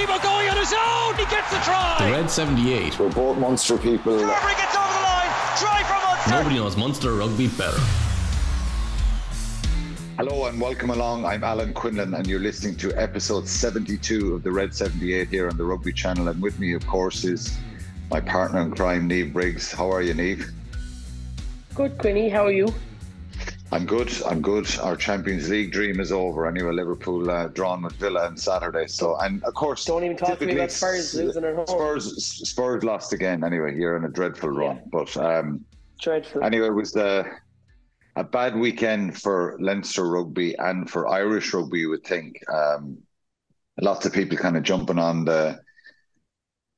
Tebow going on his own. He gets the try. The Red 78. We're both Munster people. Trevor gets over the line. Try for Munster. Nobody knows Munster rugby better. Hello and welcome along. I'm Alan Quinlan, and you're listening to episode 72 of the Red 78 here on the Rugby Channel. And with me, of course, is my partner in crime, Niamh Briggs. How are you, Niamh? Good, Quinny. How are you? I'm good. I'm good. Our Champions League dream is over. Anyway, Liverpool uh, drawn with Villa on Saturday. So, and of course, don't even talk to me about Spurs losing at home. Spurs, Spurs lost again. Anyway, you're in a dreadful run. Yeah. But um, dreadful. Anyway, it was the a bad weekend for Leinster rugby and for Irish rugby. You would think. Um, lots of people kind of jumping on the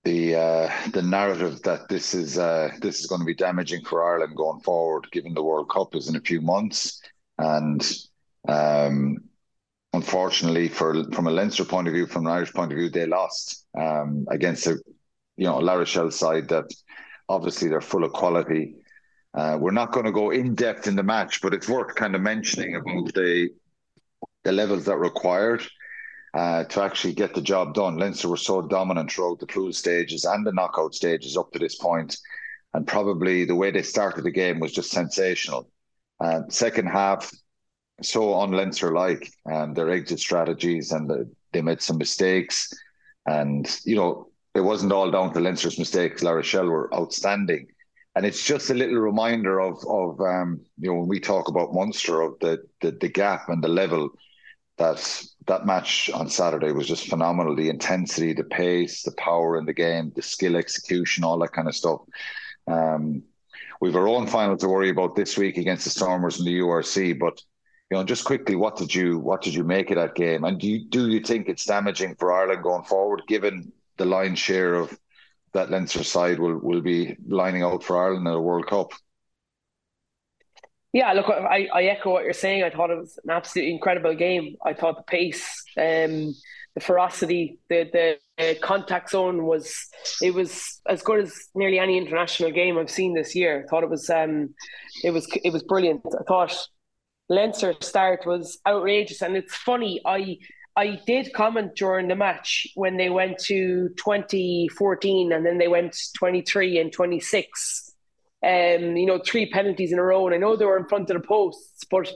the uh, the narrative that this is uh, this is going to be damaging for Ireland going forward, given the World Cup is in a few months, and um, unfortunately, for from a Leinster point of view, from an Irish point of view, they lost um, against a you know La Rochelle side that obviously they're full of quality. Uh, we're not going to go in depth in the match, but it's worth kind of mentioning about the the levels that required uh, to actually get the job done. Leinster were so dominant throughout the pool stages and the knockout stages up to this point, and probably the way they started the game was just sensational. Uh, second half, so on Leinster like, and their exit strategies and the, they made some mistakes, and you know it wasn't all down to Leinster's mistakes. La Rochelle were outstanding. And it's just a little reminder of of um, you know when we talk about Munster of the, the the gap and the level that that match on Saturday was just phenomenal. The intensity, the pace, the power in the game, the skill execution, all that kind of stuff. Um, we've our own final to worry about this week against the Stormers in the URC, but you know, just quickly, what did you what did you make of that game? And do you do you think it's damaging for Ireland going forward, given the line share of that Leinster side will will be lining out for Ireland at a World Cup? Yeah, look, I, I echo what you're saying. I thought it was an absolutely incredible game. I thought the pace, um, the ferocity, the the contact zone was it was as good as nearly any international game I've seen this year. I thought it was um, it was it was brilliant. I thought Leinster start was outrageous, and it's funny. I I did comment during the match when they went to 2014 and then they went 23 and 26 um, you know, three penalties in a row. And I know they were in front of the posts, but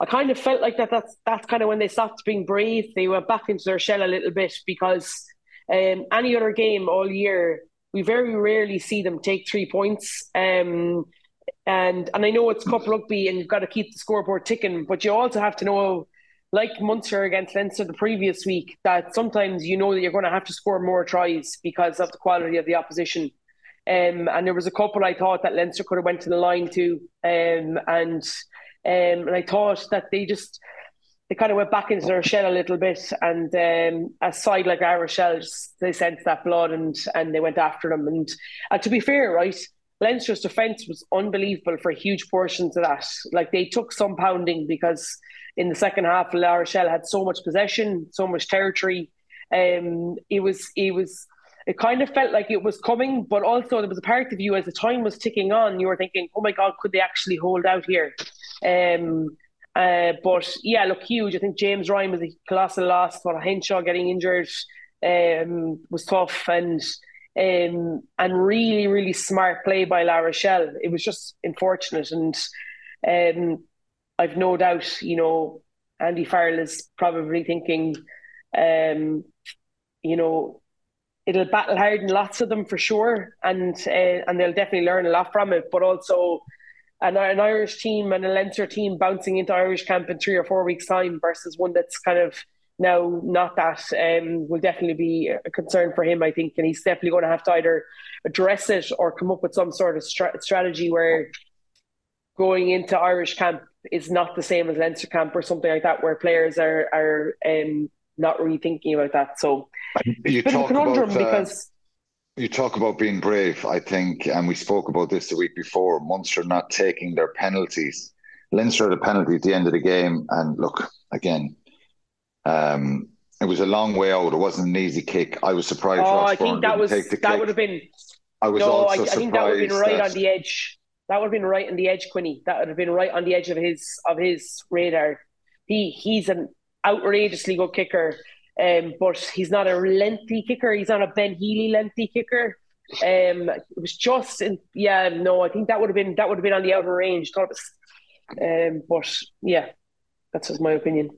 I kind of felt like that. That's that's kind of when they stopped being brave. They went back into their shell a little bit because um, any other game all year, we very rarely see them take three points. Um, and and I know it's cup rugby and you've got to keep the scoreboard ticking, but you also have to know, like Munster against Leinster the previous week, that sometimes you know that you're going to have to score more tries because of the quality of the opposition. Um, and there was a couple I thought that Leinster could have went to the line to, um, and um, and I thought that they just they kind of went back into their shell a little bit, and um, a side like La Rochelle, they sensed that blood and and they went after them. And to be fair, right, Leinster's defence was unbelievable for a huge portions of that. Like they took some pounding because in the second half, La Rochelle had so much possession, so much territory. Um, it was it was it kind of felt like it was coming, but also there was a part of you as the time was ticking on, you were thinking, oh my God, could they actually hold out here? Um, uh, but yeah, look, huge. I think James Ryan was a colossal loss. Thought Henshaw getting injured um, was tough and um, and really, really smart play by La Rochelle. It was just unfortunate. And um, I've no doubt, you know, Andy Farrell is probably thinking, um, you know, it'll battle hard in lots of them for sure, and uh, and they'll definitely learn a lot from it. But also, an, an Irish team and a Leinster team bouncing into Irish camp in three or four weeks' time versus one that's kind of now not that um, will definitely be a concern for him, I think, and he's definitely going to have to either address it or come up with some sort of stra- strategy where going into Irish camp is not the same as Leinster camp or something like that, where players are are um, not really thinking about that. So you talk about, uh, because you talk about being brave, I think, and we spoke about this the week before. Munster not taking their penalties. Leinster had a penalty at the end of the game, and look again. Um, it was a long way out. It wasn't an easy kick. I was surprised. Oh, I think that was that would have been. I was no, I, I, think that would have been right that, on the edge. That would have been right on the edge, Quinny. That would have been right on the edge of his of his radar. He he's an outrageously good kicker. Um, but he's not a lengthy kicker. He's not a Ben Healy lengthy kicker. Um, it was just, in, yeah, no, I think that would have been that would have been on the outer range. Thought um, but yeah, that's just my opinion.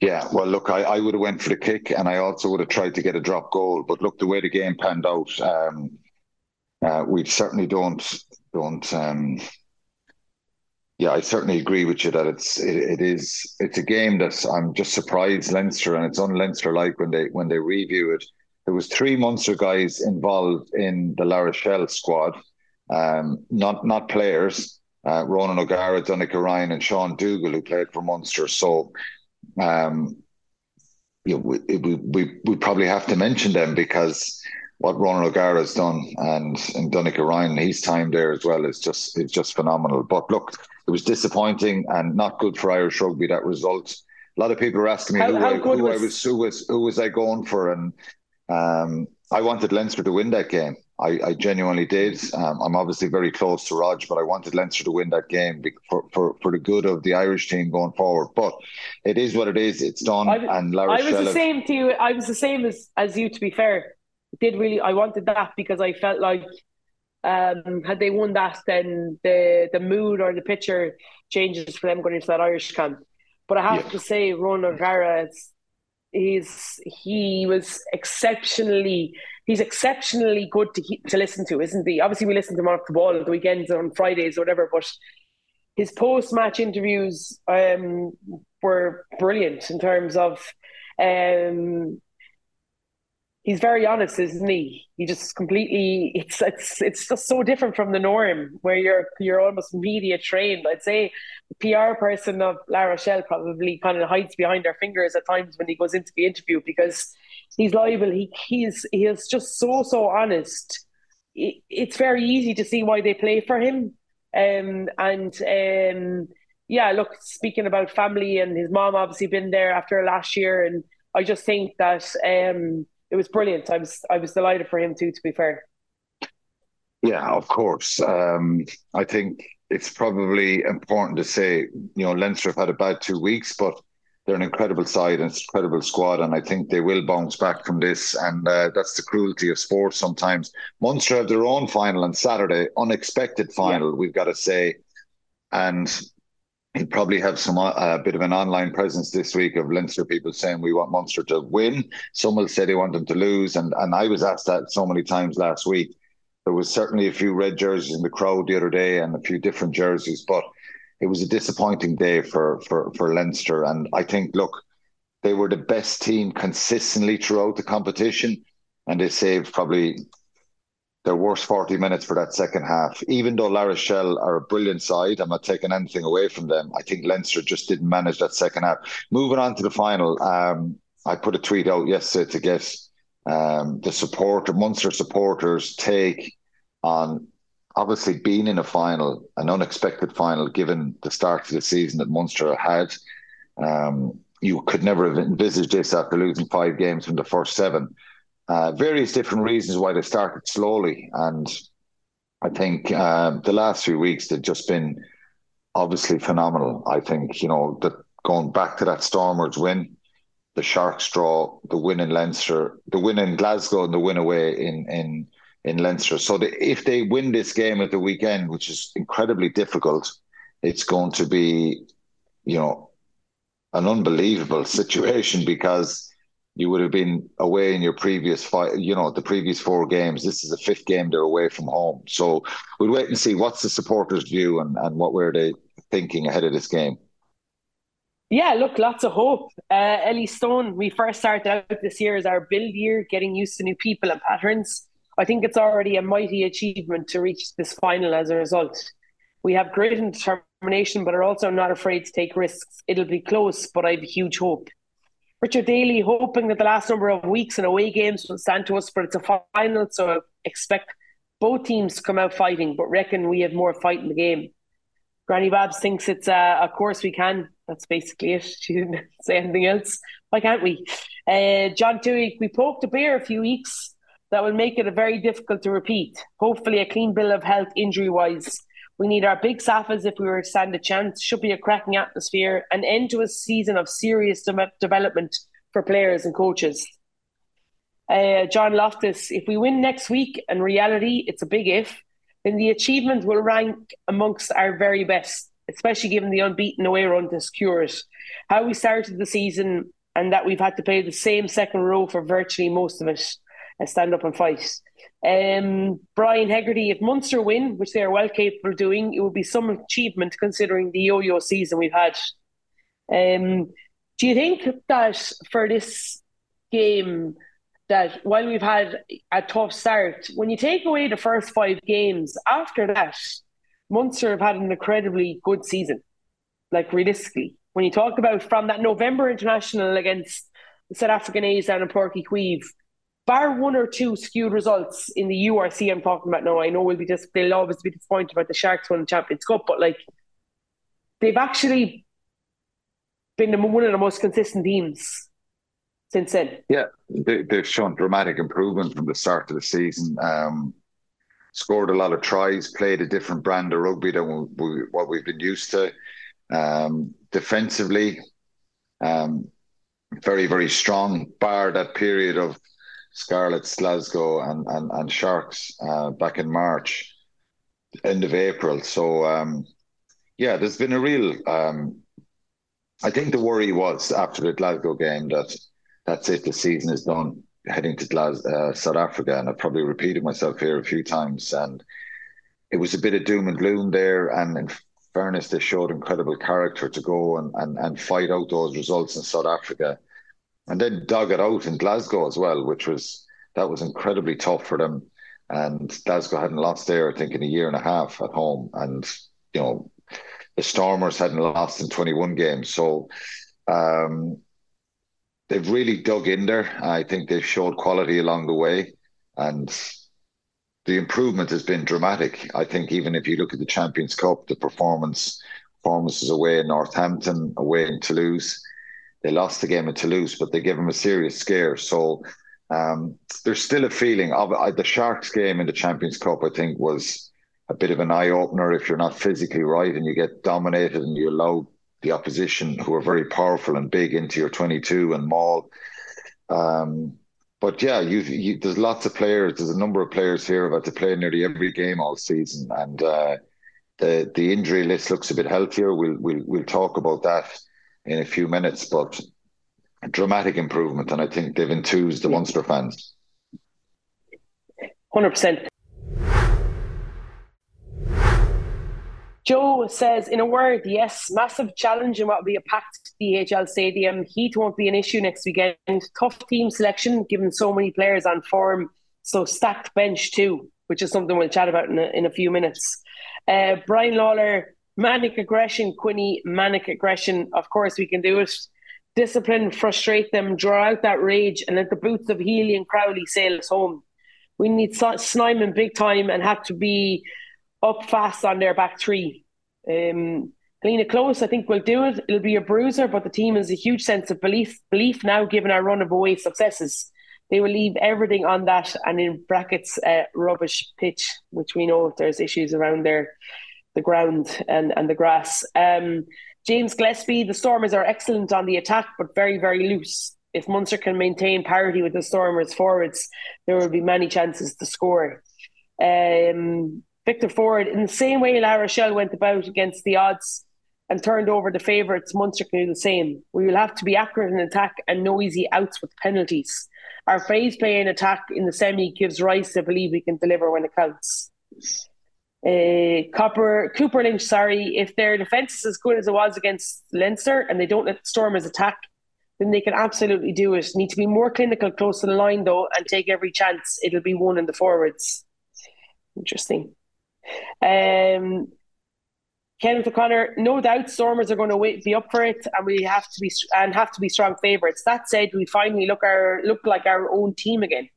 Yeah, well, look, I, I would have went for the kick, and I also would have tried to get a drop goal. But look, the way the game panned out, um, uh, we certainly don't don't. Um, yeah, I certainly agree with you that it's it, it is it's a game that I'm just surprised Leinster and it's on Leinster like when they when they review it. There was three Munster guys involved in the La Rochelle squad, um, not not players. Uh, Ronan O'Gara, Donnacha Ryan, and Sean Dougal, who played for Munster. So, um, you know, we, we we we probably have to mention them because what Ronan O'Gara has done and and Donnacha Ryan, his time there as well is just is just phenomenal. But look, it was disappointing and not good for Irish rugby that result. A lot of people are asking me how, who, how I, who was... I was who was who was I going for, and um, I wanted Leinster to win that game. I, I genuinely did. Um, I'm obviously very close to Rog, but I wanted Leinster to win that game for, for, for the good of the Irish team going forward. But it is what it is. It's done. I, and I was the same to you. I was the same as as you. To be fair, did really. I wanted that because I felt like um, had they won that, then the the mood or the picture changes for them going into that Irish camp. But I have yeah. to say, Ron O'Gara, he's he was exceptionally he's exceptionally good to to listen to, isn't he? Obviously, we listen to him off the ball at the weekends on Fridays or whatever, but his post match interviews um, were brilliant in terms of um, he's very honest, isn't he? He just completely it's it's it's just so different from the norm where you're you're almost media trained. I'd say the PR person of La Rochelle probably kind of hides behind their fingers at times when he goes into the interview because he's liable. He he's he is just so so honest. It, it's very easy to see why they play for him. Um and um yeah, look, speaking about family and his mom obviously been there after last year and I just think that um it was brilliant. I was I was delighted for him too. To be fair. Yeah, of course. Um, I think it's probably important to say, you know, Leinster have had a bad two weeks, but they're an incredible side and incredible squad, and I think they will bounce back from this. And uh, that's the cruelty of sport sometimes. Munster have their own final on Saturday, unexpected final, yeah. we've got to say. And he'll probably have some a uh, bit of an online presence this week of Leinster people saying we want Munster to win. Some will say they want them to lose, and and I was asked that so many times last week. There was certainly a few red jerseys in the crowd the other day, and a few different jerseys, but it was a disappointing day for for for Leinster. And I think, look, they were the best team consistently throughout the competition, and they saved probably their worst 40 minutes for that second half. Even though La Rochelle are a brilliant side, I'm not taking anything away from them. I think Leinster just didn't manage that second half. Moving on to the final, um, I put a tweet out yesterday to get um, the supporter, Munster supporters' take on obviously being in a final, an unexpected final, given the start of the season that Munster had. Um, you could never have envisaged this after losing five games from the first seven uh, various different reasons why they started slowly. And I think uh, the last few weeks they've just been obviously phenomenal. I think, you know, that going back to that Stormers win, the Sharks draw, the win in Leinster, the win in Glasgow, and the win away in in in Leinster. So the, if they win this game at the weekend, which is incredibly difficult, it's going to be, you know, an unbelievable situation because you would have been away in your previous five, you know, the previous four games. This is the fifth game they're away from home. So we'll wait and see what's the supporters' view and, and what were they thinking ahead of this game. Yeah, look, lots of hope. Uh, Ellie Stone, we first started out this year as our build year, getting used to new people and patterns. I think it's already a mighty achievement to reach this final as a result. We have great determination, but are also not afraid to take risks. It'll be close, but I have huge hope. Richard Daly hoping that the last number of weeks and away games will stand to us, but it's a final, so expect both teams to come out fighting, but reckon we have more fight in the game. Granny Babs thinks it's uh, of course we can. That's basically it. She didn't say anything else. Why can't we? Uh, John Tui, we poked a bear a few weeks. That will make it a very difficult to repeat. Hopefully, a clean bill of health injury wise. We need our big Safas if we were to stand a chance. Should be a cracking atmosphere. An end to a season of serious de- development for players and coaches. Uh, John Loftus, if we win next week, and reality, it's a big if, then the achievement will rank amongst our very best, especially given the unbeaten away run to secure it. How we started the season and that we've had to play the same second row for virtually most of it and stand up and fight. Um, Brian Hegarty, if Munster win, which they are well capable of doing, it will be some achievement considering the yo-yo season we've had. Um, do you think that for this game, that while we've had a tough start, when you take away the first five games, after that, Munster have had an incredibly good season. Like realistically, when you talk about from that November international against the South African A's down in Uí Chaoimh, bar one or two skewed results in the URC I'm talking about now, I know we'll be just they'll always be disappointed about the Sharks winning the Champions Cup, but like they've actually been one of the most consistent teams since then. Yeah, they, have shown dramatic improvement from the start of the season. Um, scored a lot of tries, played a different brand of rugby than we, what we've been used to. Um, defensively, um, very, very strong, bar that period of Scarlets, Glasgow, and and, and Sharks uh, back in March, end of April. So um, yeah, there's been a real. Um, I think the worry was after the Glasgow game that that's it. The season is done. Heading to Glas- uh, South Africa, and I've probably repeated myself here a few times. And it was a bit of doom and gloom there. And in fairness, they showed incredible character to go and, and, and fight out those results in South Africa and then dug it out in Glasgow as well, which was that was incredibly tough for them. And Glasgow hadn't lost there, I think, in a year and a half at home, and you know the Stormers hadn't lost in 21 games, so um, they've really dug in there. I think they've showed quality along the way, and the improvement has been dramatic. I think even if you look at the Champions Cup, the performance performances away in Northampton, away in Toulouse they lost the game at Toulouse, but they gave them a serious scare. So um, there's still a feeling of uh, the Sharks game in the Champions Cup. I think was a bit of an eye opener if you're not physically right and you get dominated and you allow the opposition, who are very powerful and big, into your 22 and maul. Um, but yeah, you, there's lots of players. There's a number of players here about to play nearly every game all season, and uh, the the injury list looks a bit healthier. We'll we'll we'll talk about that in a few minutes, but dramatic improvement, and I think they've enthused the Munster fans. Hundred percent. Joe says, in a word, yes, massive challenge in what will be a packed DHL stadium. Heat won't be an issue next weekend. Tough team selection, given so many players on form. So stacked bench too, which is something we'll chat about in a, in a few minutes. Uh, Brian Lawler, Manic aggression, Quinny, manic aggression. Of course, we can do it. Discipline, frustrate them, draw out that rage, and let the boots of Healy and Crowley sail us home. We need Snyman big time and have to be up fast on their back three. Um, it close, I think we'll do it. It'll be a bruiser, but the team has a huge sense of belief. Belief now, given our run of away successes, they will leave everything on that and in brackets uh, rubbish pitch, which we know if there's issues around there the ground and, and the grass. Um, James Gillespie, the Stormers are excellent on the attack, but very, very loose. If Munster can maintain parity with the Stormers forwards, there will be many chances to score. Um, Victor Ford, in the same way La Rochelle went about against the odds and turned over the favourites, Munster can do the same. We will have to be accurate in attack and no easy outs with penalties. Our phase play in attack in the semi gives rise to believe we can deliver when it counts uh, Copper Cooper Lynch, sorry, if their defence is as good as it was against Leinster and they don't let Stormers attack, then they can absolutely do it. Need to be more clinical close to the line though and take every chance. It'll be one in the forwards. Interesting. Um, Kenneth O'Connor, no doubt Stormers are going to wait, be up for it, and we have to be and have to be strong favourites. That said, we finally look our look like our own team again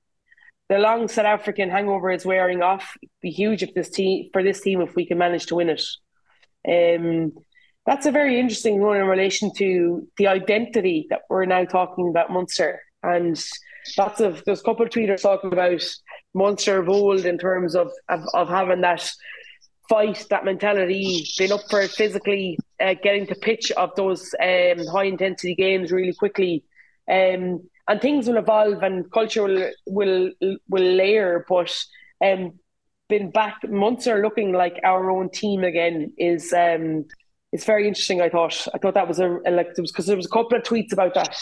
the long South African hangover is wearing off. Be huge if this team for this team if we can manage to win it. Um, that's a very interesting one in relation to the identity that we're now talking about Munster. And lots of there's a couple of tweeters talking about Munster of old in terms of of, of having that fight, that mentality, being up for it physically, uh, getting to pitch of those um, high intensity games really quickly Um, and things will evolve and culture will will will layer. But um, been back Months are looking like our own team again is um it's very interesting. I thought I thought that was a, like it was because there was a couple of tweets about that.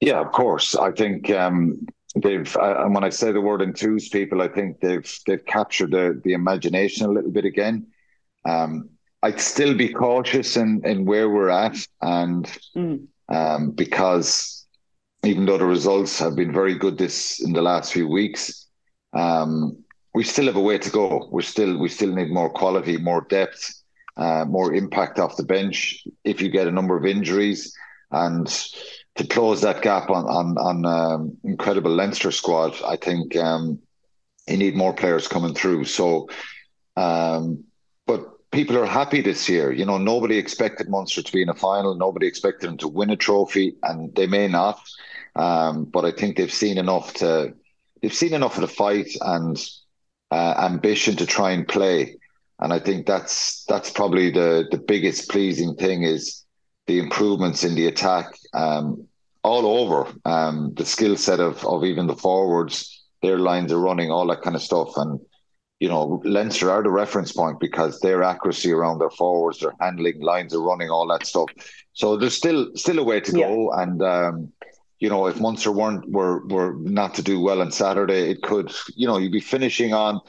Yeah, of course. I think um, they've uh, and when I say the word enthused people, I think they've they've captured the the imagination a little bit again. Um, I'd still be cautious in in where we're at, and mm. Um, because even though the results have been very good this in the last few weeks, um, we still have a way to go. We still we still need more quality, more depth, uh, more impact off the bench. If you get a number of injuries, and to close that gap on on on um, incredible Leinster squad, I think um, you need more players coming through. So, um, people are happy this year. You know, nobody expected Munster to be in a final. Nobody expected them to win a trophy, and they may not. Um, but I think they've seen enough to they've seen enough of the fight and uh, ambition to try and play. And I think that's that's probably the the biggest pleasing thing is the improvements in the attack um, all over um, the skill set of of even the forwards, their lines are running, all that kind of stuff. And you know, Leinster are the reference point because their accuracy around their forwards, their handling, lines are running, all that stuff. So there's still still a way to yeah. go, and um, you know, if Munster weren't were were not to do well on Saturday, it could, you know, you'd be finishing on.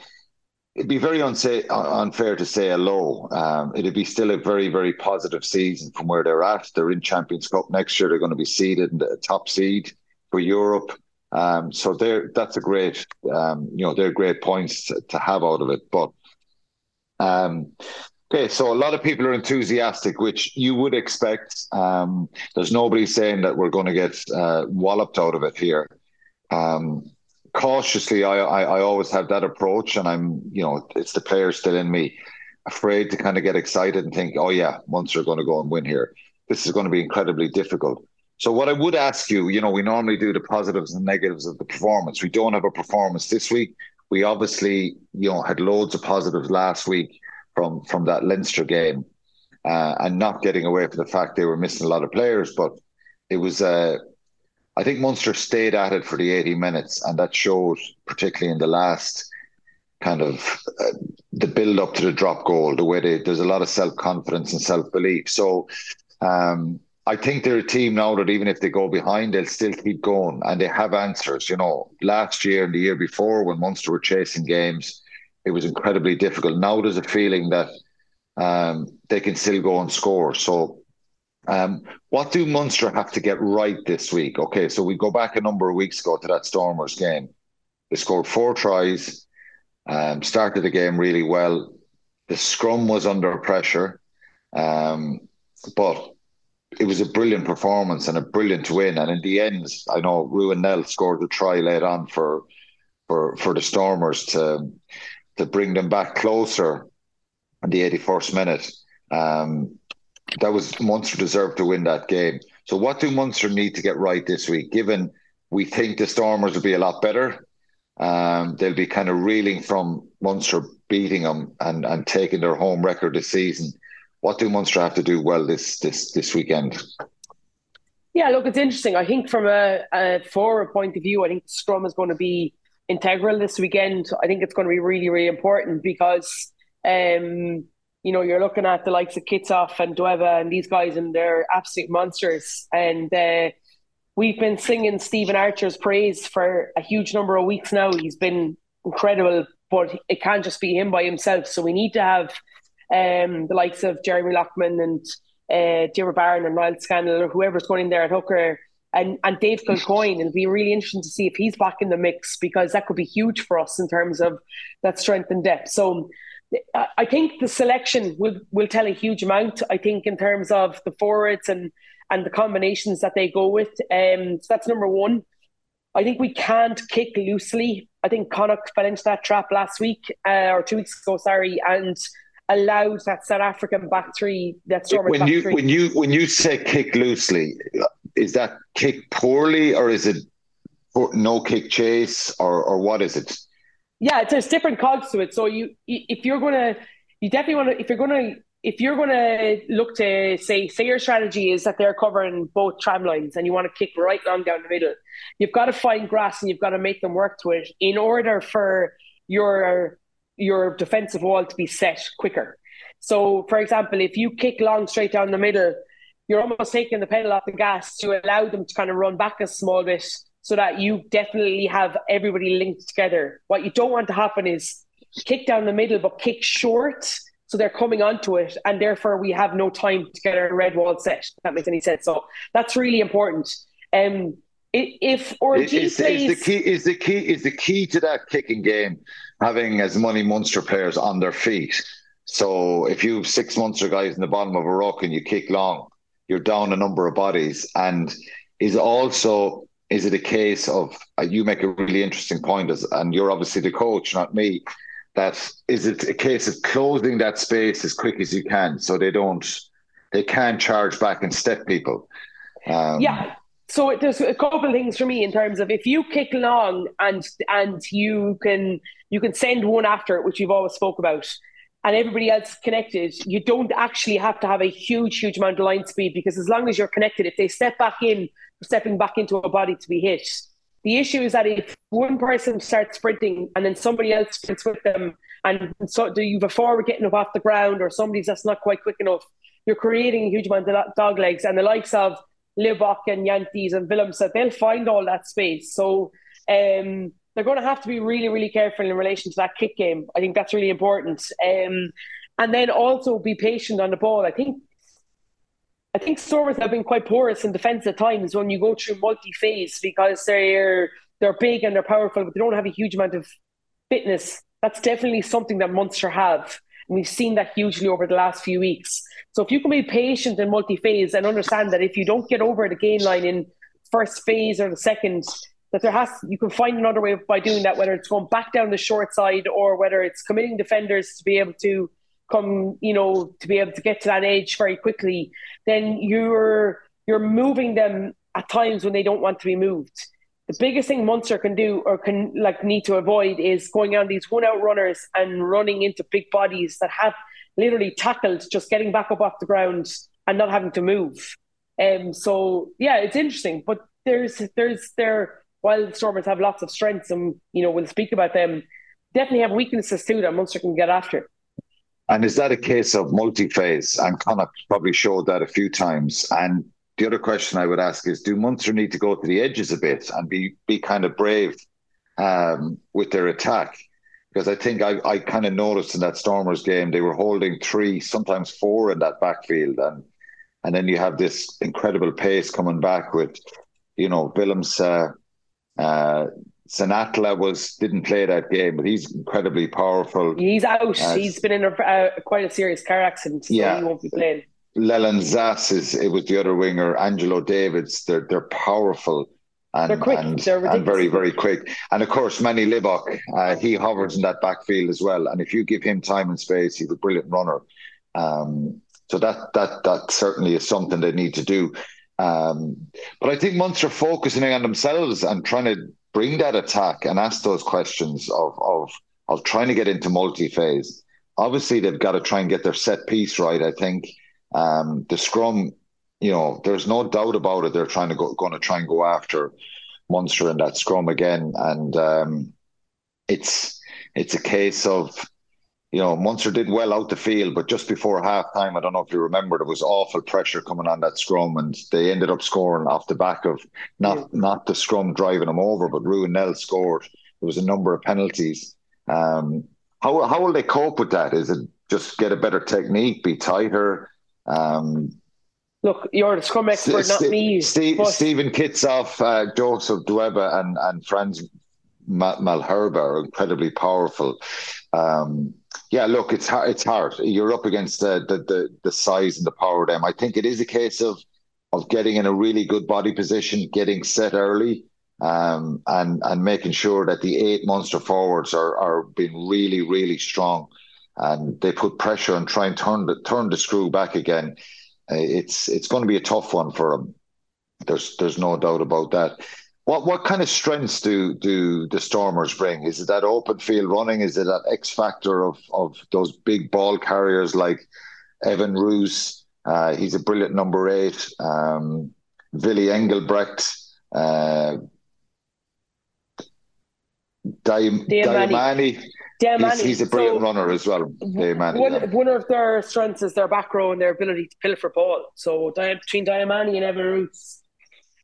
It'd be very unsa- unfair to say a low. Um, it'd be still a very, very positive season from where they're at. They're in Champions Cup next year. They're going to be seeded in the top seed for Europe. Um, so they're that's a great, um, you know, they're great points to, to have out of it. But um, Okay, so a lot of people are enthusiastic, which you would expect. Um, there's nobody saying that we're going to get uh, walloped out of it here. Um, cautiously, I, I, I always have that approach, and I'm you know it's the player still in me, afraid to kind of get excited and think, oh yeah, Munster are going to go and win here. This is going to be incredibly difficult. So what I would ask you, you know, we normally do the positives and negatives of the performance. We don't have a performance this week. We obviously, you know, had loads of positives last week from from that Leinster game, uh, and not getting away from the fact they were missing a lot of players. But it was, uh, I think Munster stayed at it for the eighty minutes, and that showed particularly in the last kind of uh, the build up to the drop goal. The way they there's a lot of self confidence and self belief. So. Um, I think they're a team now that even if they go behind, they'll still keep going and they have answers. You know, last year and the year before, when Munster were chasing games, it was incredibly difficult. Now there's a feeling that um, they can still go and score. So, um, what do Munster have to get right this week? Okay, so we go back a number of weeks ago to that Stormers game. They scored four tries, um, started the game really well. The scrum was under pressure, um, but it was a brilliant performance and a brilliant win. And in the end, I know Ruan Nel scored a try late on for for for the Stormers to to bring them back closer in the 81st minute. Um, that was Munster deserved to win that game. So, what do Munster need to get right this week? Given we think the Stormers will be a lot better, um, they'll be kind of reeling from Munster beating them and, and taking their home record this season. What do Munster have to do well this this this weekend? Yeah, look, it's interesting. I think from a, a forward point of view, I think scrum is going to be integral this weekend. I think it's going to be really, really important because, um, you know, you're looking at the likes of Kitshoff and Dweba and these guys, and they're absolute monsters. And uh, we've been singing Stephen Archer's praise for a huge number of weeks now. He's been incredible, but it can't just be him by himself. So we need to have um, the likes of Jeremy Loughman and uh, Diarmuid Barron and Niall Scannell or whoever's going in there at hooker and and Dave Kilcoyne. It'll be really interesting to see if he's back in the mix because that could be huge for us in terms of that strength and depth. So I think the selection will will tell a huge amount. I think in terms of the forwards and and the combinations that they go with. Um, so that's number one. I think we can't kick loosely. I think Connacht fell into that trap last week uh, or two weeks ago, sorry, and allowed that South African back three. That when back you three. when you when you say kick loosely, is that kick poorly or is it no kick chase or or what is it? Yeah, there's different cogs to it. So you if you're gonna you definitely want to if you're gonna if you're going to look to say, say your strategy is that they're covering both tram lines and you want to kick right long down the middle, you've got to find grass and you've got to make them work to it in order for your your defensive wall to be set quicker. So, for example, if you kick long straight down the middle, you're almost taking the pedal off the gas to allow them to kind of run back a small bit so that you definitely have everybody linked together. What you don't want to happen is kick down the middle, but kick short. So they're coming onto it, and therefore we have no time to get our red wall set. If that makes any sense. So that's really important. Um, if or is, is, is, the key is the key is the key to that kicking game having as many Munster players on their feet. So if you have six Munster guys in the bottom of a rock and you kick long, you're down a number of bodies. And is also is it a case of uh, you make a really interesting point as and you're obviously the coach, not me. That is it a case of closing that space as quick as you can so they don't they can't charge back and step people. Um, yeah. So there's a couple of things for me in terms of if you kick long and and you can you can send one after it, which you've always spoke about, and everybody else connected, you don't actually have to have a huge, huge amount of line speed because as long as you're connected, if they step back in, stepping back into a body to be hit. The issue is that if one person starts sprinting and then somebody else sprints with them, and so do you before forward getting up off the ground or somebody's that's not quite quick enough, you're creating a huge amount of dog legs. And the likes of Libbok and Jantjies and Willemse, they'll find all that space. So um, they're going to have to be really, really careful in relation to that kick game. I think that's really important. Um, and then also be patient on the ball. I think I think Stormers have been quite porous in defence at times when you go through multi-phase because they're they're big and they're powerful, but they don't have a huge amount of fitness. That's definitely something that Munster have. And we've seen that hugely over the last few weeks. So if you can be patient in multi-phase and understand that if you don't get over the gain line in first phase or the second, that there has you can find another way by doing that, whether it's going back down the short side or whether it's committing defenders to be able to come, you know, to be able to get to that edge very quickly, then you're you're moving them at times when they don't want to be moved. The biggest thing Munster can do or can like need to avoid is going on these one out runners and running into big bodies that have literally tackled, just getting back up off the ground and not having to move. Um so yeah, it's interesting. But there's there's there while Stormers have lots of strengths and you know we'll speak about them, definitely have weaknesses too that Munster can get after. And is that a case of multi-phase? And Connacht probably showed that a few times. And the other question I would ask is, do Munster need to go to the edges a bit and be be kind of brave um, with their attack? Because I think I, I kind of noticed in that Stormers game they were holding three, sometimes four in that backfield, and and then you have this incredible pace coming back with, you know, Willemse uh, uh, Senatla was didn't play that game, but he's incredibly powerful. He's out. As, he's been in a, uh, quite a serious car accident, so yeah. he won't be playing. Leolin Zas is it was the other winger. Angelo Davids, they're they're powerful and they're quick. And, they're and very very quick. And of course, Manie Libbok, uh, he hovers in that backfield as well. And if you give him time and space, he's a brilliant runner. Um, so that that that certainly is something they need to do. Um, but I think Munster focusing on themselves and trying to bring that attack and ask those questions of of of trying to get into multi-phase. Obviously, they've got to try and get their set piece right. I think um, the scrum, you know, there's no doubt about it. They're trying to go, going to try and go after Munster in that scrum again, and um, it's it's a case of you know, Munster did well out the field, but just before half time, I don't know if you remember, there was awful pressure coming on that scrum, and they ended up scoring off the back of not yeah. not the scrum driving them over, but Ruan Nel scored. There was a number of penalties. Um, how how will they cope with that? Is it just get a better technique, be tighter? Um, Look, you're the scrum expert, St- not me. St- but... Steven Kitshoff, uh, Joseph Dweba, and and Frans Malherbe are incredibly powerful. Um, yeah, look, it's hard. It's hard. You're up against the, the the the size and the power of them. I think it is a case of of getting in a really good body position, getting set early, um, and and making sure that the eight Munster forwards are are being really really strong, and they put pressure and try and turn the turn the screw back again. Uh, it's it's going to be a tough one for them. There's there's no doubt about that. What what kind of strengths do do the Stormers bring? Is it that open field running? Is it that X factor of of those big ball carriers like Evan Roos, uh, he's a brilliant number eight. Um, Engelbrecht, uh, Dayimani. He's, he's, a brilliant so, runner as well. One, yeah. one of their strengths is their back row and their ability to pilfer ball. So between Dayimani and Evan Roos,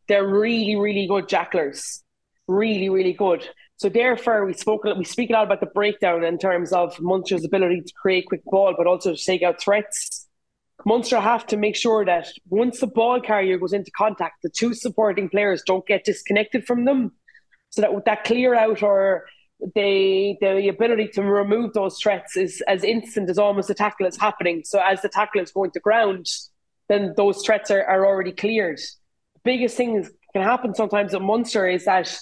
they're really, really good jacklers. Really, really good. So therefore, we spoke we speak a lot about the breakdown in terms of Munster's ability to create quick ball, but also to take out threats. Munster have to make sure that once the ball carrier goes into contact, the two supporting players don't get disconnected from them, so that with that clear out or the the ability to remove those threats is as instant as almost the tackle is happening. So as the tackle is going to ground, then those threats are, are already cleared. The biggest thing that can happen sometimes at Munster is that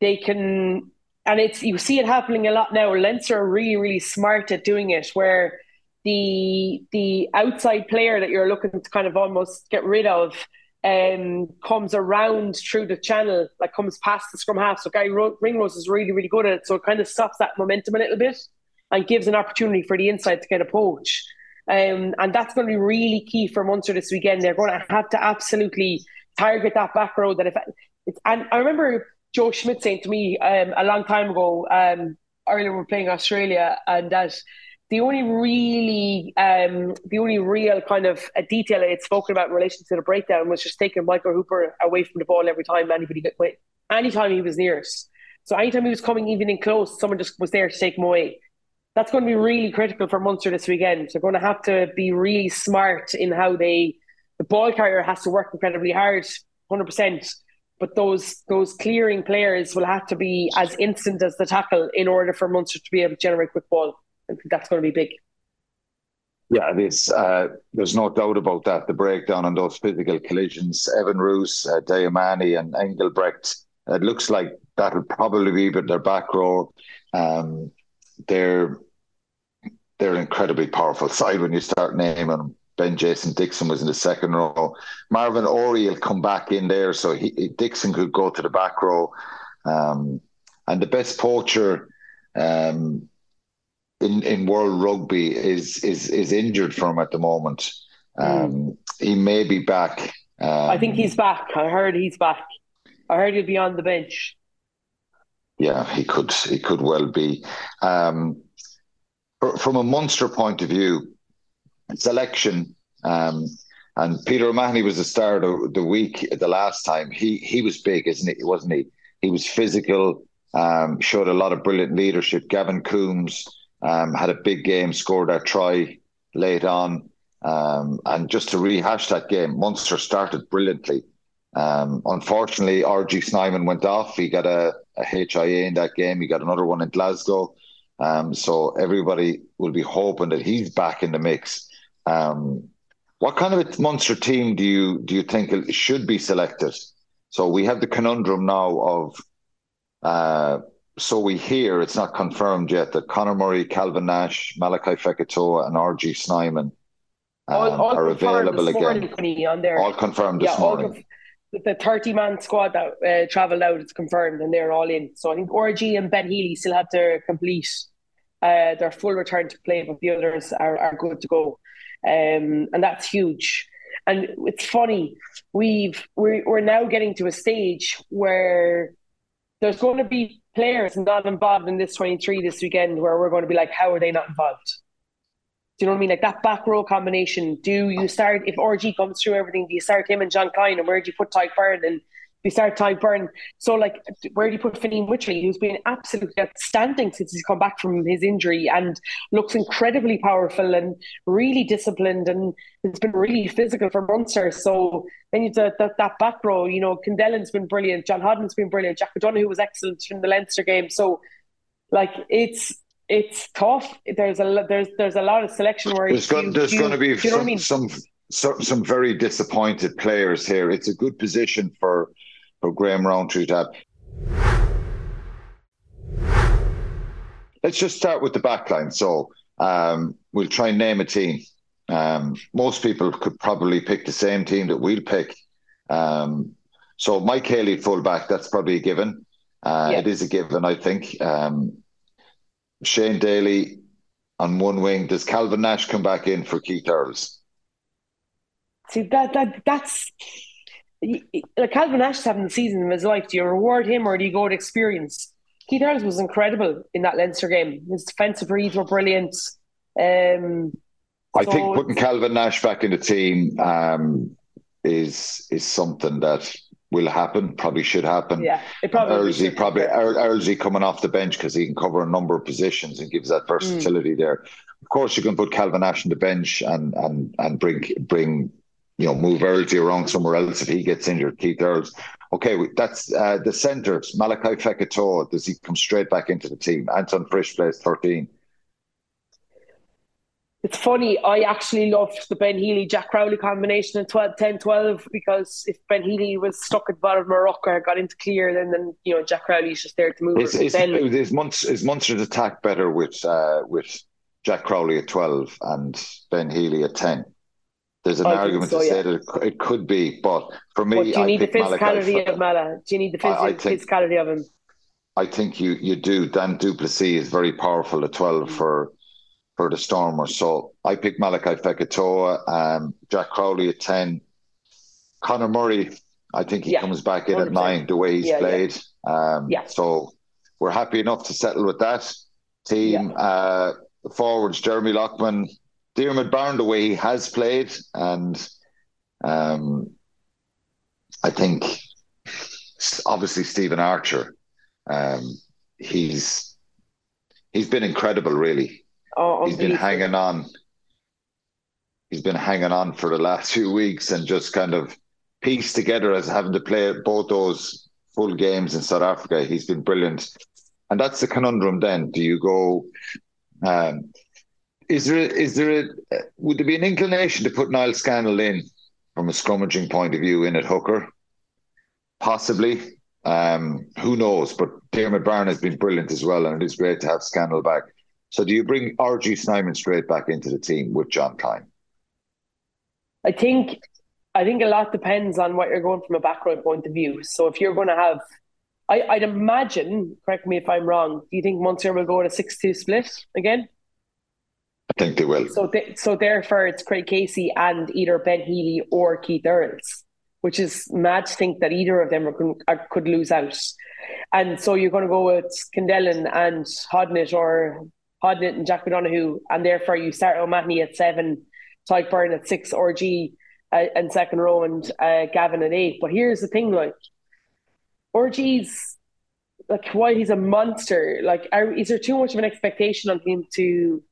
they can and it's you see it happening a lot now. Leinster are really, really smart at doing it where the the outside player that you're looking to kind of almost get rid of um, comes around through the channel, like comes past the scrum half. So Garry Ringrose is really, really good at it. So it kind of stops that momentum a little bit and gives an opportunity for the inside to get a poach. Um, and that's going to be really key for Munster this weekend. They're going to have to absolutely target that back row. That if it's, and I remember Joe Schmidt saying to me um, a long time ago, um, earlier we are playing Australia, and that the only really, um, the only real kind of a detail I had spoken about in relation to the breakdown was just taking Michael Hooper away from the ball every time anybody got away, anytime he was near us. So anytime he was coming even in close, someone just was there to take him away. That's going to be really critical for Munster this weekend. They're going to have to be really smart in how they, the ball carrier has to work incredibly hard, hundred percent. But those those clearing players will have to be as instant as the tackle in order for Munster to be able to generate quick ball that's going to be big. Yeah, it's, uh, there's no doubt about that. The breakdown on those physical collisions, Evan Roos, uh, Dayimani, and Engelbrecht, it looks like that'll probably be but their back row. Um, they're they're an incredibly powerful side when you start naming them. Ben Jason Dixon was in the second row. Marvin Orie will come back in there, so he, Dixon could go to the back row. Um, and the best poacher um, in, in world rugby is is is injured from at the moment. Hmm. Um. He may be back. Um, I think he's back. I heard he's back. I heard he'll be on the bench. Yeah, he could. He could well be. Um, from a Munster point of view, selection. Um, and Peter O'Mahony was the star of the week the last time. He he was big, isn't he? Wasn't he? He was physical. Um, showed a lot of brilliant leadership. Gavin Coombes um, had a big game, scored a try late on. Um, and just to rehash that game, Munster started brilliantly. Um, unfortunately, RG Snyman went off. He got a, a, HIA in that game. He got another one in Glasgow. Um, so everybody will be hoping that he's back in the mix. Um, what kind of a Munster team do you do you think should be selected? So we have the conundrum now of uh, so we hear it's not confirmed yet that Conor Murray, Calvin Nash, Malakai Fekitoa, and RG Snyman um, all, all are available again. There. All confirmed yeah, this morning. the 30 man squad that uh, travelled out is confirmed and they're all in. So I think RG and Ben Healy still have to complete uh, their full return to play, but the others are, are good to go. Um, and that's huge. And it's funny, we've we're, we're now getting to a stage where there's going to be players not involved in this 23 this weekend where we're going to be like, how are they not involved? Do you know what I mean? Like that back row combination. Do you start, if RG comes through everything, do you start him and Jean Kleyn and where do you put Tadhg Beirne and we start Beirne. So, like, where do you put Fineen Wycherley, who's been absolutely outstanding since he's come back from his injury and looks incredibly powerful and really disciplined and it's been really physical for Munster. So then you that, that that back row, you know, Kendellen's been brilliant, John Hodnett's been brilliant, Jack O'Donoghue was excellent in the Leinster game. So, like, it's it's tough. There's a there's there's a lot of selection where there's, you, there's going to be some, I mean? some some some very disappointed players here. It's a good position for for Graham Rowntree to have. Let's just start with the backline. So um, we'll try and name a team. Um, most people could probably pick the same team that we'll pick. Um, so Mike Haley fullback, that's probably a given. Uh, yeah. It is a given, I think. Um, Shane Daly on one wing. Does Calvin Nash come back in for Keith Earls? See that that that's like Calvin Nash having the season of his life. Do you reward him or do you go to experience? Keith Earls was incredible in that Leinster game. His defensive reads were brilliant. Um, I so think putting Calvin Nash back in the team um, is is something that will happen. Probably should happen. Yeah, it probably Earlsey probably Earlsey coming off the bench because he can cover a number of positions and gives that versatility mm. there. Of course, you can put Calvin Nash on the bench and and and bring bring you know move Earlsey around somewhere else if he gets injured. Keith Earls. Okay, that's uh, the centres. Malakai Fekitoa, does he come straight back into the team? Anton Frisch plays 13. It's funny, I actually loved the Ben Healy Jack Crowley combination in 12, 10 12 because if Ben Healy was stuck at the bottom of Morocco, got into clear, then then you know Jack Crowley's just there to move. Is, is, then, is, Munster, is Munster's attack better with uh, with Jack Crowley at 12 and Ben Healy at 10? There's an I argument so, to yeah. say that it could be, but for me, but do you I need the physicality of Mala? Do you need the phys- I, think, physicality of him? I think you you do. Dan du Plessis is very powerful at 12 for for the Stormers. So I picked Malakai Fekitoa, um, Jack Crowley at 10. Conor Murray, I think he yeah, comes back in 100%. at nine, the way he's yeah, played. Um, yeah. So we're happy enough to settle with that team. Uh, forwards, Jeremy Loughman, Diarmuid Barron, the way he has played. And um, I think obviously Stephen Archer, um, he's he's been incredible, really. Oh, he's been hanging on. He's been hanging on for the last few weeks and just kind of pieced together as having to play both those full games in South Africa. He's been brilliant, and that's the conundrum. Then, do you go? Um, is there is there a, would there be an inclination to put Niall Scannell in from a scrummaging point of view in at hooker? Possibly. Um, who knows? But Diarmuid Barron has been brilliant as well, and it is great to have Scannell back. So do you bring RG Snyman straight back into the team with Jean Kleyn? I think I think a lot depends on what you're going from a background point of view. So if you're going to have, I, would imagine, correct me if I'm wrong, do you think Munster will go to 6 2 split again? I think they will. So, so therefore, it's Craig Casey and either Ben Healy or Keith Earls, which is mad to think that either of them are, could lose out. And so you're going to go with Kendellen and Hodnett or Hodnett and Jack O'Donoghue, and therefore you start O'Mahony at seven, Tadhg Beirne at six, RG uh, and second row, and uh, Gavin at eight. But here's the thing: like RG's, like while he's a monster, like are, is there too much of an expectation on him to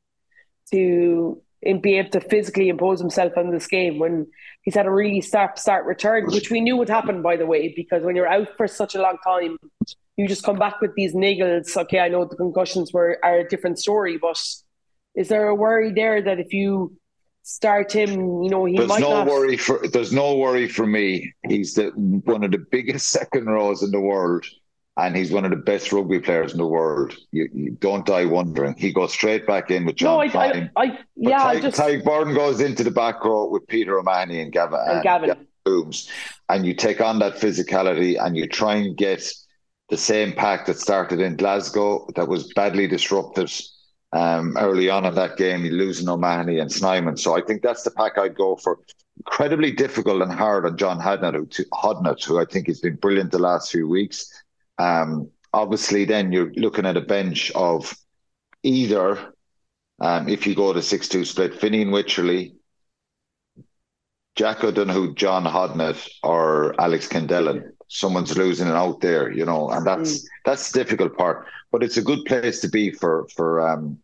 to be able to physically impose himself on this game when he's had a really start start return, which we knew would happen by the way, because when you're out for such a long time, you just come back with these niggles. Okay, I know the concussions were are a different story, but is there a worry there that if you start him, you know, he there's might no not... worry for there's no worry for me. He's the one of the biggest second rows in the world and he's one of the best rugby players in the world. You, you don't die wondering. He goes straight back in with John no, I, Kleyn. I, I, yeah, Ty, I just... Tadhg Beirne goes into the back row with Peter O'Mahony and Gavin. And, and Gavin. Gavin Coombes, and you take on that physicality and you try and get the same pack that started in Glasgow that was badly disrupted um, early on in that game. Losing O'Mahony and Snyman. So I think that's the pack I'd go for. Incredibly difficult and hard on John Hodnett, who, Hodnett, who I think has been brilliant the last few weeks. Um, obviously, then you're looking at a bench of either, um, if you go to 6 2 split, Fineen Wycherley, Jack O'Donoghue, John Hodnett, or Alex Kendellen. Someone's losing it out there, you know, and that's mm. that's the difficult part. But it's a good place to be for for um,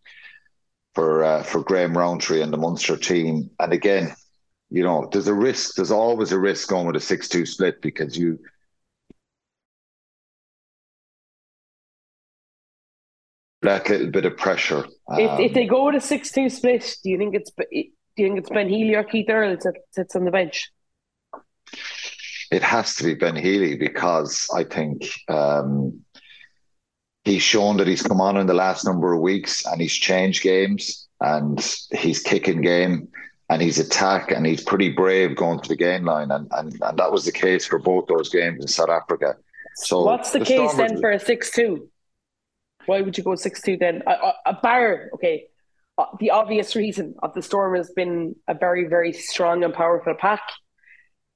for uh, for Graham Rowntree and the Munster team. And again, you know, there's a risk. There's always a risk going with a six-two split because you that little bit of pressure. Um, if, if they go with a six two split, do you think it's do you think it's Ben Healy or Keith Earl that sits on the bench? It has to be Ben Healy because I think um, he's shown that he's come on in the last number of weeks and he's changed games and he's kicking game and he's attack and he's pretty brave going to the game line and, and, and that was the case for both those games in South Africa. So what's the, the case Stormers, then for a six two? Why would you go six two then? A, a bar, okay. Uh, the obvious reason of the storm has been a very very strong and powerful pack,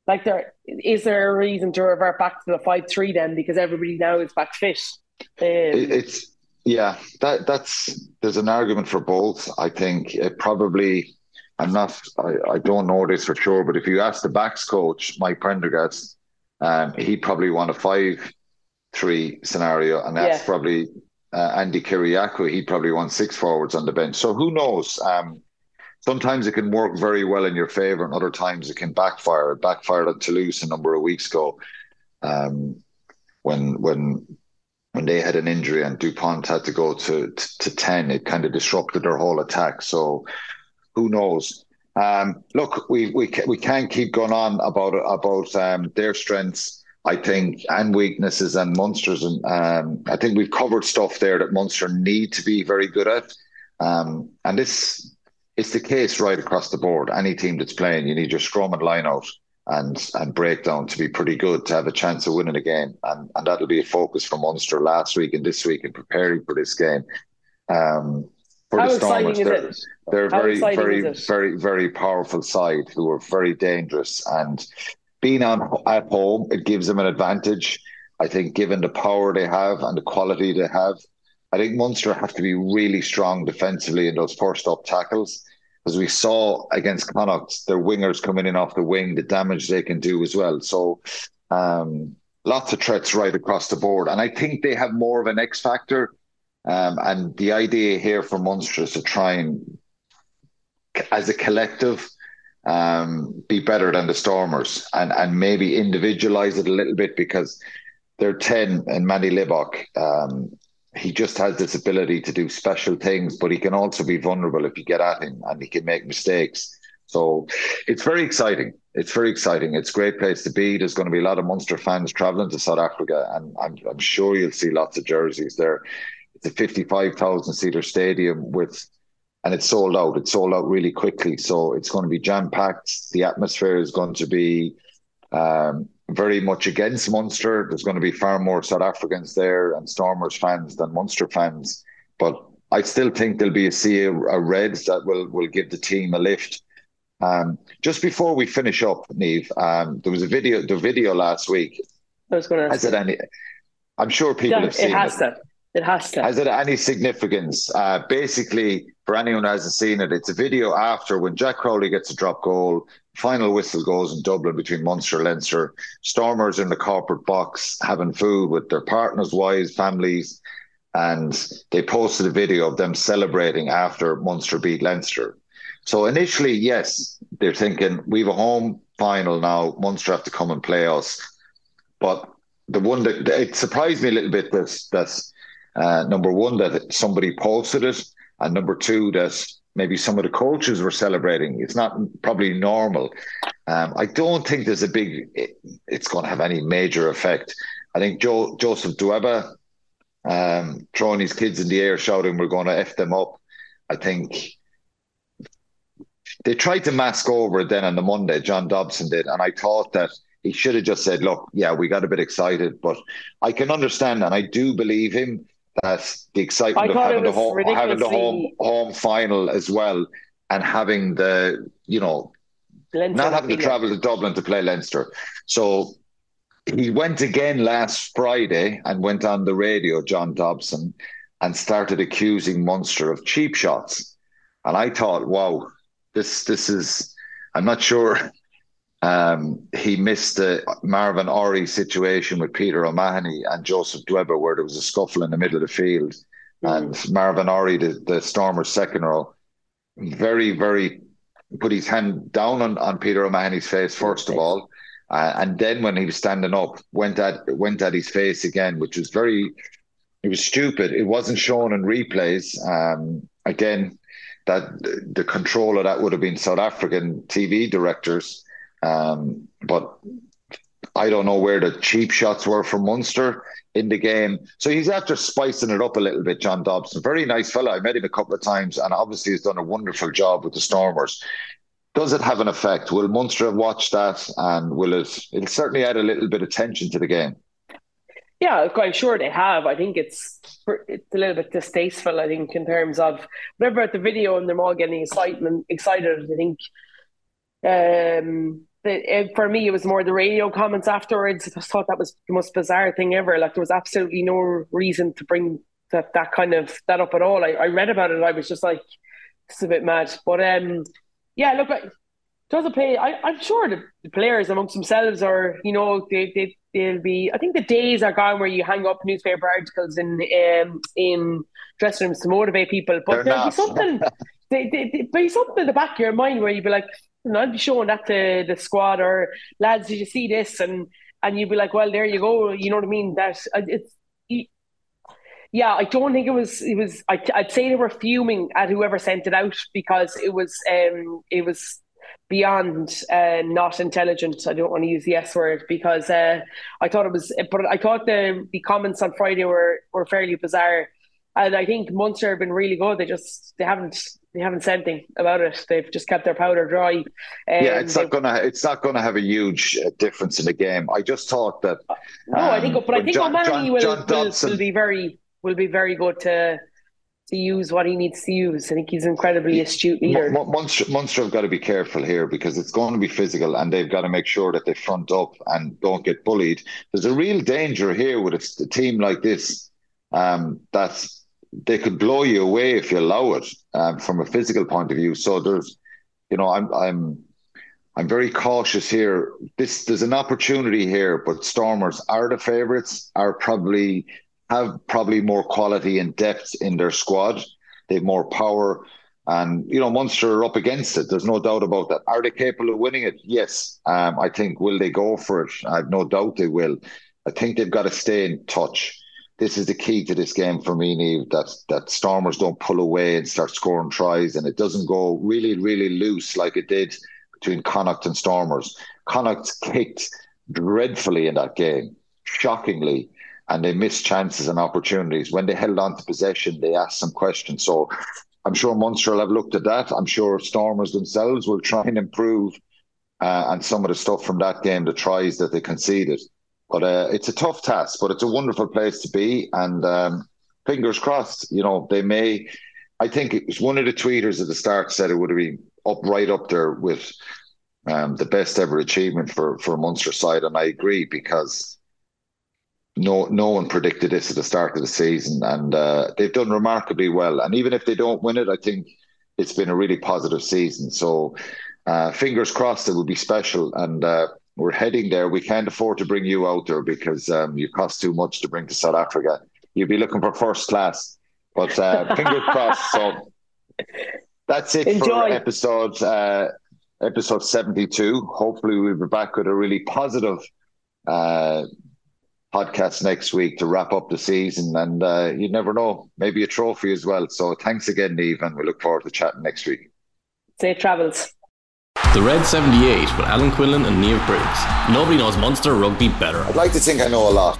like there is there a reason to revert back to the five three then because everybody now is back fit. Um, it's yeah, that that's there's an argument for both. I think it probably. I'm not. I, I don't know this for sure, but if you ask the backs coach, Mike Prendergast, um, he'd probably want a five-three scenario, and that's Yeah. probably uh, Andi Kyriacou. He'd probably want six forwards on the bench. So who knows? Um, sometimes it can work very well in your favor, and other times it can backfire. It backfired at Toulouse a number of weeks ago, um, when when when they had an injury and Dupont had to go to to, to ten. It kind of disrupted their whole attack. So who knows? Um, look, we we we can't keep going on about about um, their strengths. I think and weaknesses and monsters. and um, I think we've covered stuff there that Munster need to be very good at. Um, and this it's the case right across the board. Any team that's playing, you need your scrum and line out and and breakdown to be pretty good to have a chance of winning a game. And and that'll be a focus for Munster last week and this week in preparing for this game. Um, for How the Stormers, they're, they're very, very, very, very powerful side who are very dangerous. And being on at home, it gives them an advantage. I think, given the power they have and the quality they have, I think Munster have to be really strong defensively in those first up tackles. As we saw against Connacht, their wingers coming in off the wing, the damage they can do as well. So, um, lots of threats right across the board. And I think they have more of an X factor. Um, and the idea here for Munster is to try and, as a collective, um, be better than the Stormers and, and maybe individualize it a little bit because they're 10 and Manie Libbok, um, he just has this ability to do special things, but he can also be vulnerable if you get at him and he can make mistakes. So it's very exciting. It's very exciting. It's a great place to be. There's going to be a lot of Munster fans traveling to South Africa, and I'm, I'm sure you'll see lots of jerseys there. It's a 55,000 seater stadium with, and it's sold out. It's sold out really quickly. So it's going to be jam packed. The atmosphere is going to be um, very much against Munster. There's going to be far more South Africans there and Stormers fans than Munster fans. But I still think there'll be a sea of Reds that will will give the team a lift. Um, just before we finish up, Niamh, um, there was a video. The video last week. I was going to Has it any? I'm sure people Yeah, have seen it has to. It has to. has it any significance? Uh, basically, for anyone who hasn't seen it, it's a video after when Jack Crowley gets a drop goal. Final whistle goes in Dublin between Munster and Leinster. Stormers in the corporate box having food with their partners, wives, families, and they posted a video of them celebrating after Munster beat Leinster. So initially, yes, they're thinking we have a home final now. Munster have to come and play us. But the one that it surprised me a little bit that that uh, number one that somebody posted it, and number two that maybe some of the coaches were celebrating. It's not probably normal. Um, I don't think there's a big. It, it's going to have any major effect. I think Joe Joseph Dweba um, throwing his kids in the air, shouting, "We're going to f them up." I think they tried to mask over then on the Monday. John Dobson did, and I thought that he should have just said, "Look, yeah, we got a bit excited, but I can understand, and I do believe him that the excitement of having the home, having the home home final as well, and having the you know Leinster not having to travel to Dublin to play Leinster. So he went again last Friday and went on the radio, John Dobson, and started accusing Munster of cheap shots. And I thought, wow, this this is. I'm not sure. Um, he missed the Marvin Orie situation with Peter O'Mahony and Joseph Dweba, where there was a scuffle in the middle of the field, and Marvin Orie, the, the Stormers second row, very, very put his hand down on, on Peter O'Mahony's face first of all, uh, and then when he was standing up, went at went at his face again, which was very, it was stupid. It wasn't shown in replays. Um, again, that the control of that would have been South African TV directors, um, but I don't know where the cheap shots were from Munster in the game. So he's after spicing it up a little bit, John Dobson. Very nice fella. I met him a couple of times and obviously he's done a wonderful job with the Stormers. Does it have an effect? Will Munster have watched that and will it it'll certainly add a little bit of tension to the game? Yeah, I'm quite sure they have. I think it's it's a little bit distasteful. I think in terms of whatever at the video and them all getting excitement excited. I think um, the, for me, it was more the radio comments afterwards. I just thought that was the most bizarre thing ever. Like there was absolutely no reason to bring that that kind of that up at all. I, I read about it. I was just like, it's a bit mad. But um, yeah, look, like, doesn't play. I, I'm sure the, the players amongst themselves are, you know, they they they'll be. I think the days are gone where you hang up newspaper articles in um, in dressing rooms to motivate people. But They're there'll be something. they, they, they, be something in the back of your mind where you'd be like, and I'd be showing that to the squad or lads, did you see this? And and you'd be like, well, there you go. You know what I mean? That it's. Yeah, I don't think it was. It was. I, I'd say they were fuming at whoever sent it out because it was. Um, it was beyond uh, not intelligent. I don't want to use the S word because uh, I thought it was. But I thought the the comments on Friday were were fairly bizarre, and I think Munster have been really good. They just they haven't they haven't said anything about it. They've just kept their powder dry. Um, yeah, it's not gonna it's not gonna have a huge uh, difference in the game. I just thought that. No, I think, um, but I think John- John- will, John will, will be very will be very good to to use what he needs to use. I think he's incredibly astute leader. Mun- Munster, Munster have got to be careful here because it's going to be physical and they've got to make sure that they front up and don't get bullied. There's a real danger here with a, a team like this um, that they could blow you away if you allow it um, from a physical point of view. So there's, you know, I'm I'm I'm very cautious here. This there's an opportunity here, but Stormers are the favourites. Are probably have probably more quality and depth in their squad. They have more power, and you know Munster are up against it. There's no doubt about that. Are they capable of winning it? Yes. Um, I think will they go for it? I have no doubt they will. I think they've got to stay in touch. This is the key to this game for me, Niamh. That that Stormers don't pull away and start scoring tries, and it doesn't go really, really loose like it did between Connacht and Stormers. Connacht kicked dreadfully in that game, shockingly, and they missed chances and opportunities. When they held on to possession, they asked some questions. So I'm sure Munster will have looked at that. I'm sure Stormers themselves will try and improve uh, on some of the stuff from that game, the tries that they conceded. But uh, it's a tough task, but it's a wonderful place to be. And um, fingers crossed, you know, they may. I think it was one of the tweeters at the start said it would have been up right up there with um, the best ever achievement for for a Munster side, and I agree because no no one predicted this at the start of the season, and uh, they've done remarkably well. And even if they don't win it, I think it's been a really positive season. So uh, fingers crossed, it will be special, and uh, we're heading there. We can't afford to bring you out there because um, you cost too much to bring to South Africa. You'd be looking for first class, but uh, fingers crossed. So that's it Enjoy. for episode uh, episode seventy two. Hopefully, we'll be back with a really positive uh, podcast next week to wrap up the season. And uh, you never know, maybe a trophy as well. So thanks again, Niamh, and we look forward to chatting next week. Safe travels. The Red 78 with Alan Quinlan and Niamh Briggs. Nobody knows Munster rugby better. I'd like to think I know a lot.